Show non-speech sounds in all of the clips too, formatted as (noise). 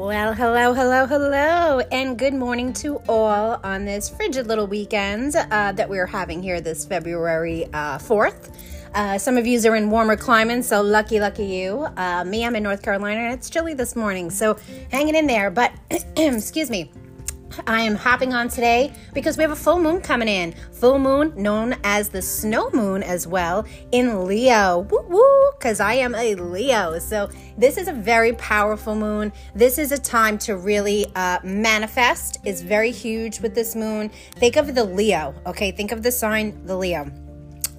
Well, hello, hello, hello, and good morning to all on this frigid little weekend uh, that we're having here this February uh, 4th. Uh, some of you are in warmer climates, so lucky, lucky you. Uh, me, I'm in North Carolina, and it's chilly this morning, so hanging in there. But, (clears throat) excuse me. I am hopping on today because we have a full moon coming in. Full moon, known as the snow moon as well, in Leo. Woo woo, because I am a Leo. So, this is a very powerful moon. This is a time to really uh, manifest. It's very huge with this moon. Think of the Leo, okay? Think of the sign, the Leo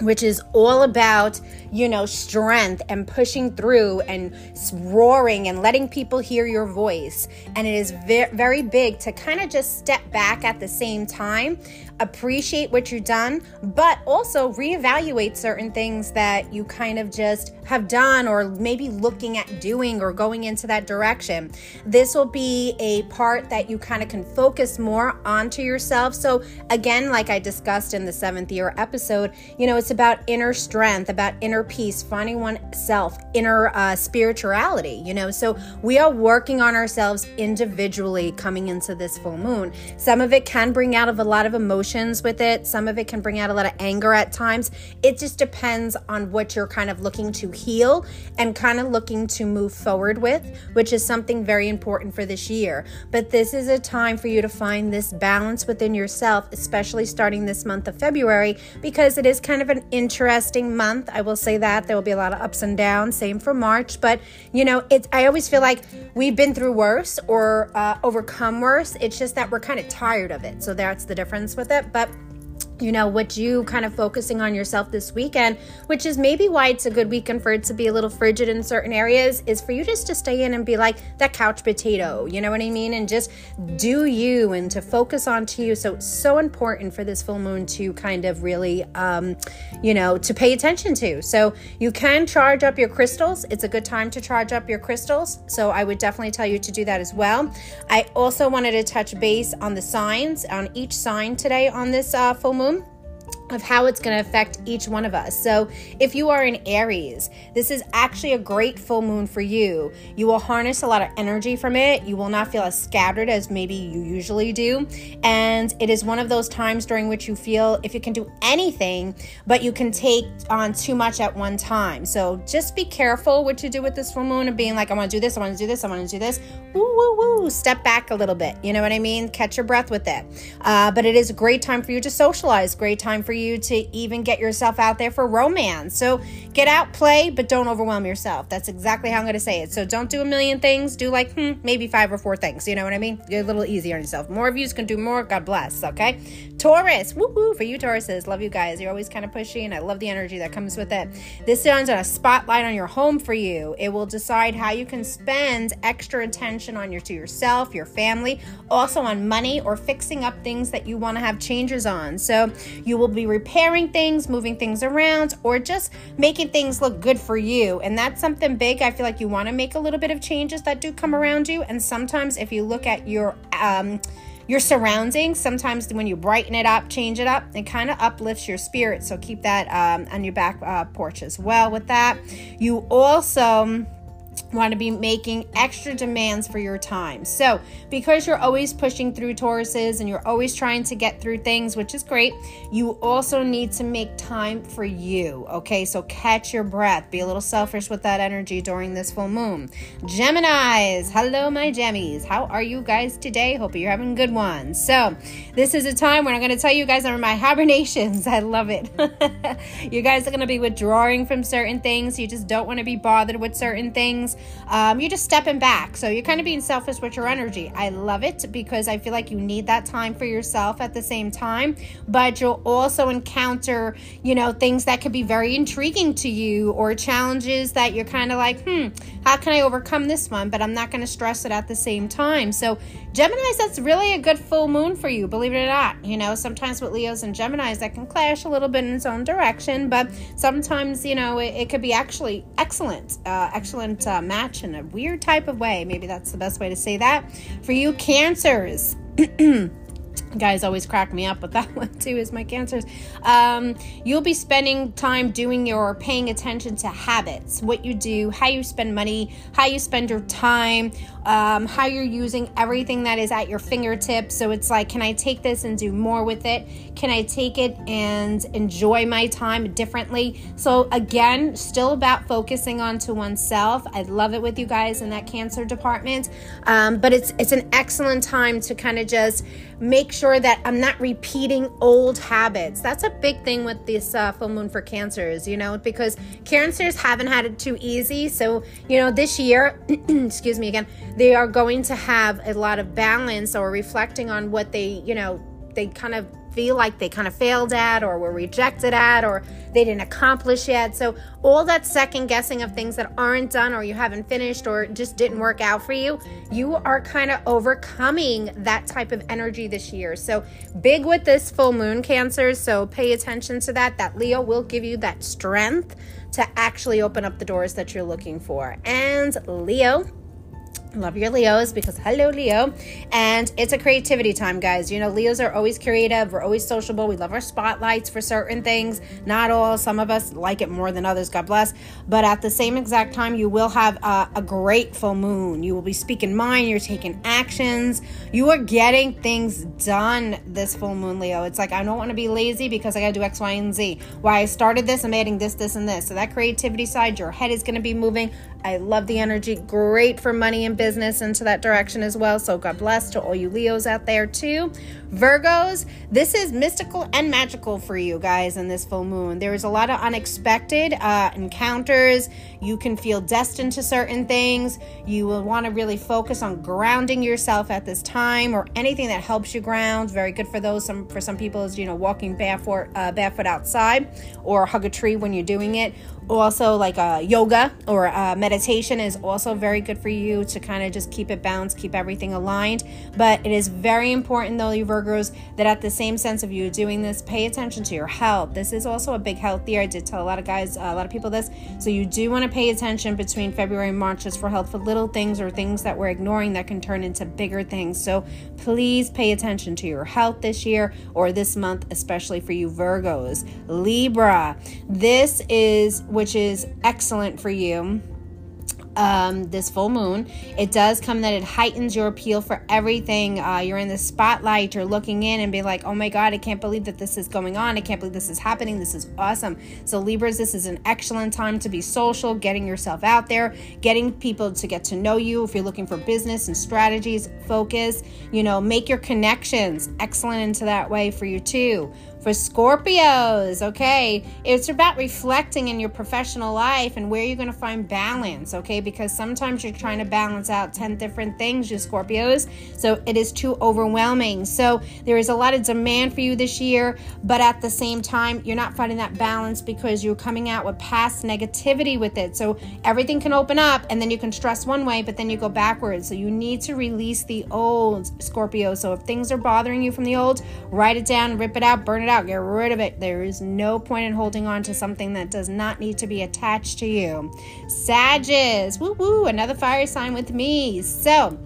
which is all about, you know, strength and pushing through and roaring and letting people hear your voice. And it is very, very big to kind of just step back at the same time, appreciate what you've done, but also reevaluate certain things that you kind of just have done or maybe looking at doing or going into that direction. This will be a part that you kind of can focus more onto yourself. So, again, like I discussed in the seventh year episode, you know, it's about inner strength, about inner peace, finding oneself, inner uh, spirituality, you know. So we are working on ourselves individually coming into this full moon. Some of it can bring out of a lot of emotions with it, some of it can bring out a lot of anger at times. It just depends on what you're kind of looking to heal and kind of looking to move forward with, which is something very important for this year. But this is a time for you to find this balance within yourself, especially starting this month of February, because it is kind of an interesting month. I will say that there will be a lot of ups and downs. Same for March, but you know, it's. I always feel like we've been through worse or uh, overcome worse. It's just that we're kind of tired of it. So that's the difference with it. But you know what you kind of focusing on yourself this weekend which is maybe why it's a good weekend for it to be a little frigid in certain areas is for you just to stay in and be like that couch potato you know what i mean? And just do you and to focus on to you. So it's so important for this full moon to kind of really um, you know to pay attention to. So you can charge up your crystals. It's a good time to charge up your crystals. So i would definitely tell you to do that as well. I also wanted to touch base on the signs on each sign today on this uh, full moon of how it's going to affect each one of us. So, if you are in Aries, this is actually a great full moon for you. You will harness a lot of energy from it. You will not feel as scattered as maybe you usually do. And it is one of those times during which you feel if you can do anything, but you can take on too much at one time. So, just be careful what you do with this full moon and being like, I want to do this, I want to do this, I want to do this. Woo, woo, woo. Step back a little bit. You know what I mean? Catch your breath with it. Uh, but it is a great time for you to socialize, great time for you you to even get yourself out there for romance. So get out, play, but don't overwhelm yourself. That's exactly how I'm going to say it. So don't do a million things. Do like hmm, maybe five or four things. You know what I mean? Get a little easier on yourself. More of you can do more. God bless. Okay. Taurus. Woo woo for you, Tauruses. Love you guys. You're always kind of pushy, and I love the energy that comes with it. This shines on a spotlight on your home for you. It will decide how you can spend extra attention on your to yourself, your family, also on money or fixing up things that you want to have changes on. So you will be repairing things, moving things around, or just making things look good for you. And that's something big. I feel like you want to make a little bit of changes that do come around you. And sometimes if you look at your um your surroundings sometimes when you brighten it up change it up it kind of uplifts your spirit so keep that um, on your back uh, porch as well with that. You also want to be making extra demands for your time. So, because you're always pushing through Tauruses and you're always trying to get through things, which is great, you also need to make time for you. Okay, so catch your breath, be a little selfish with that energy during this full moon. Geminis, hello, my Gemmies. How are you guys today? Hope you're having good ones. So, this is a time when I'm going to tell you guys are my (laughs) hibernations. I love it. (laughs) you guys are going to be withdrawing from certain things. You just don't want to be bothered with certain things um, you're just stepping back. So you're kind of being selfish with your energy. I love it because I feel like you need that time for yourself at the same time. But you'll also encounter, you know, things that could be very intriguing to you or challenges that you're kind of like, hmm, how can I overcome this one? But I'm not going to stress it at the same time. So Geminis, that's really a good full moon for you, believe it or not. You know, sometimes with Leos and Geminis, that can clash a little bit in its own direction, but sometimes, you know, it, it could be actually excellent, uh, excellent uh, match in a weird type of way. Maybe that's the best way to say that. For you, Cancers. (clears throat) guys always crack me up with that (laughs) one too is my cancers. Um, you'll be spending time doing your paying attention to habits what you do how you spend money how you spend your time um, how you're using everything that is at your fingertips. So it's like can i take this and do more with it? Can i take it and enjoy my time differently? So again still about focusing on to oneself. I love it with you guys in that cancer department. Um, but it's it's an excellent time to kind of just make sure that I'm not repeating old habits. That's a big thing with this uh, full moon for cancers, you know, because cancers haven't had it too easy. So, you know, this year, (clears throat) excuse me again, they are going to have a lot of balance or reflecting on what they, you know, they kind of feel like they kind of failed at or were rejected at or they didn't accomplish yet. So, all that second guessing of things that aren't done or you haven't finished or just didn't work out for you, you are kind of overcoming that type of energy this year. So, big with this full moon cancer. So, pay attention to that. That Leo will give you that strength to actually open up the doors that you're looking for. And Leo, Love your Leos because hello, Leo. And it's a creativity time, guys. You know, Leos are always creative. We're always sociable. We love our spotlights for certain things. Not all. Some of us like it more than others. God bless. But at the same exact time, you will have a, a great full moon. You will be speaking mind. You're taking actions. You are getting things done this full moon, Leo. It's like, I don't want to be lazy because I got to do X, Y, and Z. Why I started this, I'm adding this, this, and this. So that creativity side, your head is going to be moving. I love the energy. Great for money and business into that direction as well. So God bless to all you Leos out there too. Virgos, this is mystical and magical for you guys in this full moon. There is a lot of unexpected uh, encounters. You can feel destined to certain things. You will want to really focus on grounding yourself at this time or anything that helps you ground. Very good for those. Some for some people is you know walking barefoot uh, barefoot outside or hug a tree when you're doing it. Also, like uh, yoga or uh, meditation is also very good for you to kind of just keep it balanced, keep everything aligned. But it is very important though, you Virgos that at the same sense of you doing this, pay attention to your health. This is also a big health year. I did tell a lot of guys, a lot of people this. So you do want to pay attention between February and March just for health for little things or things that we're ignoring that can turn into bigger things. So please pay attention to your health this year or this month, especially for you Virgos. Libra, this is, which is excellent for you um, this full moon. It does come that it heightens your appeal for everything. Uh, you're in the spotlight, you're looking in and be like, oh my God, I can't believe that this is going on. I can't believe this is happening. This is awesome. So, Libras, this is an excellent time to be social, getting yourself out there, getting people to get to know you. If you're looking for business and strategies, focus, you know, make your connections excellent into that way for you too. For Scorpios, okay, it's about reflecting in your professional life and where you're going to find balance, okay? Because sometimes you're trying to balance out 10 different things, you Scorpios, so it is too overwhelming. So there is a lot of demand for you this year, but at the same time, you're not finding that balance because you're coming out with past negativity with it. So everything can open up and then you can stress one way, but then you go backwards. So you need to release the old, Scorpio. So if things are bothering you from the old, write it down, rip it out, burn it out, get rid of it. There is no point in holding on to something that does not need to be attached to you. Sages, woo woo, another fire sign with me. So,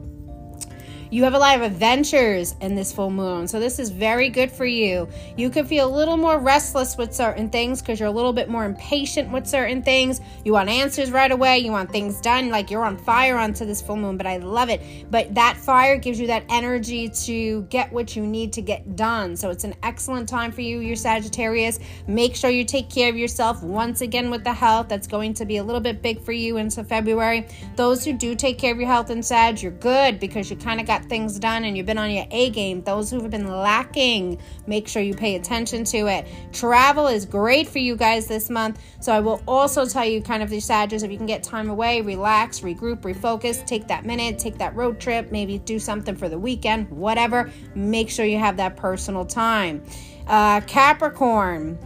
you have a lot of adventures in this full moon. So, this is very good for you. You could feel a little more restless with certain things because you're a little bit more impatient with certain things. You want answers right away. You want things done. Like you're on fire onto this full moon, but I love it. But that fire gives you that energy to get what you need to get done. So, it's an excellent time for you, your Sagittarius. Make sure you take care of yourself once again with the health. That's going to be a little bit big for you into February. Those who do take care of your health and Sag, you're good because you kind of got things done and you've been on your A game, those who have been lacking, make sure you pay attention to it. Travel is great for you guys this month. So I will also tell you kind of the Sagittarius if you can get time away, relax, regroup, refocus, take that minute, take that road trip, maybe do something for the weekend, whatever. Make sure you have that personal time. Uh, Capricorn.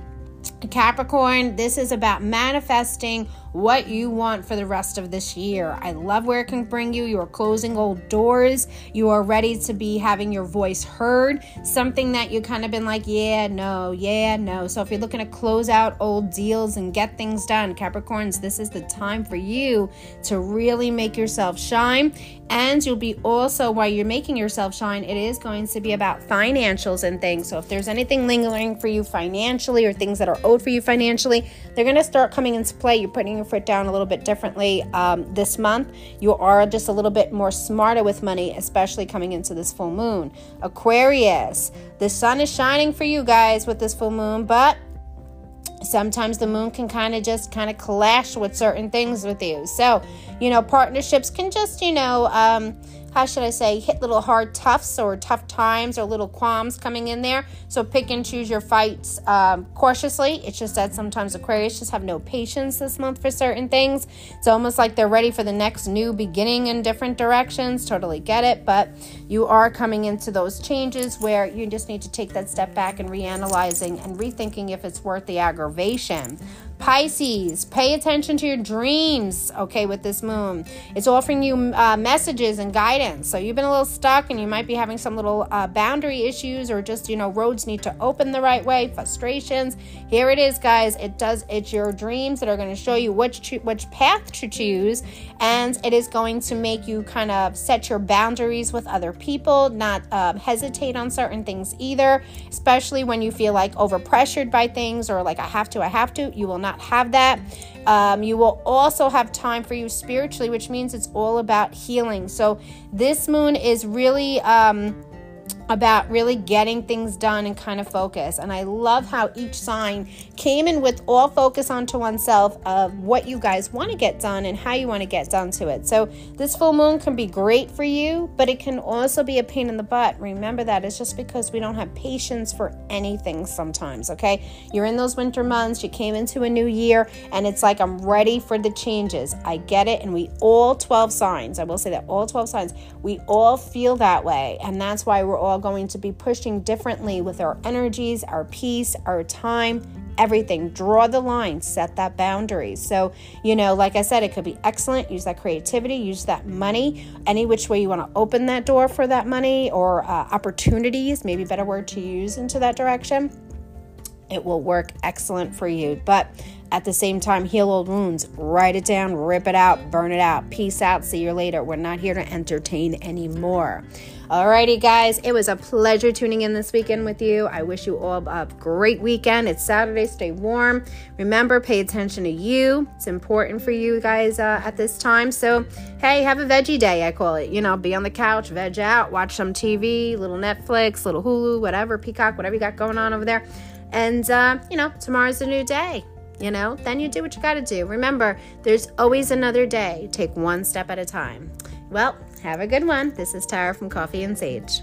Capricorn, this is about manifesting what you want for the rest of this year. I love where it can bring you. You are closing old doors. You are ready to be having your voice heard. Something that you kind of been like, yeah, no, yeah, no. So if you're looking to close out old deals and get things done, Capricorns, this is the time for you to really make yourself shine. And you'll be also, while you're making yourself shine, it is going to be about financials and things. So if there's anything lingering for you financially or things that are owed for you financially, they're going to start coming into play. You're putting your foot down a little bit differently um, this month. You are just a little bit more smarter with money, especially coming into this full moon. Aquarius, the sun is shining for you guys with this full moon, but sometimes the moon can kind of just kind of clash with certain things with you so you know partnerships can just you know um, how should I say, hit little hard toughs or tough times or little qualms coming in there. So pick and choose your fights um, cautiously. It's just that sometimes Aquarius just have no patience this month for certain things. It's almost like they're ready for the next new beginning in different directions. Totally get it. But you are coming into those changes where you just need to take that step back and reanalyzing and rethinking if it's worth the aggravation. Pisces, pay attention to your dreams, okay, with this moon. It's offering you uh, messages and guidance. So you've been a little stuck and you might be having some little uh, boundary issues or just, you know, roads need to open the right way, frustrations. Here it is, guys. It does, it's your dreams that are going to show you which, which path to choose. And it is going to make you kind of set your boundaries with other people, not um, hesitate on certain things either, especially when you feel like overpressured by things or like I have to, I have to. You will not not have that. Um, you will also have time for you spiritually, which means it's all about healing. So, this moon is really. Um, about really getting things done and kind of focus. And I love how each sign came in with all focus onto oneself of what you guys want to get done and how you want to get done to it. So this full moon can be great for you, but it can also be a pain in the butt. Remember that it's just because we don't have patience for anything sometimes, okay? You're in those winter months, you came into a new year, and it's like I'm ready for the changes. I get it, and we all 12 signs, I will say that all 12 signs, we all feel that way, and that's why we're all going to be pushing differently with our energies, our peace, our time, everything. Draw the line, set that boundary. So, you know, like I said, it could be excellent. Use that creativity, use that money, any which way you want to open that door for that money or uh, opportunities, maybe better word to use into that direction. It will work excellent for you. But at the same time, heal old wounds, write it down, rip it out, burn it out. Peace out. See you later. We're not here to entertain anymore. Alrighty, guys, it was a pleasure tuning in this weekend with you. I wish you all a great weekend. It's Saturday, stay warm. Remember, pay attention to you. It's important for you guys uh, at this time. So, hey, have a veggie day, I call it. You know, be on the couch, veg out, watch some TV, little Netflix, little Hulu, whatever, Peacock, whatever you got going on over there. And, uh, you know, tomorrow's a new day you know, then you do what you got to do. Remember, there's always another day. Take one step at a time. Well, have a good one. This is Tara from Coffee and Sage.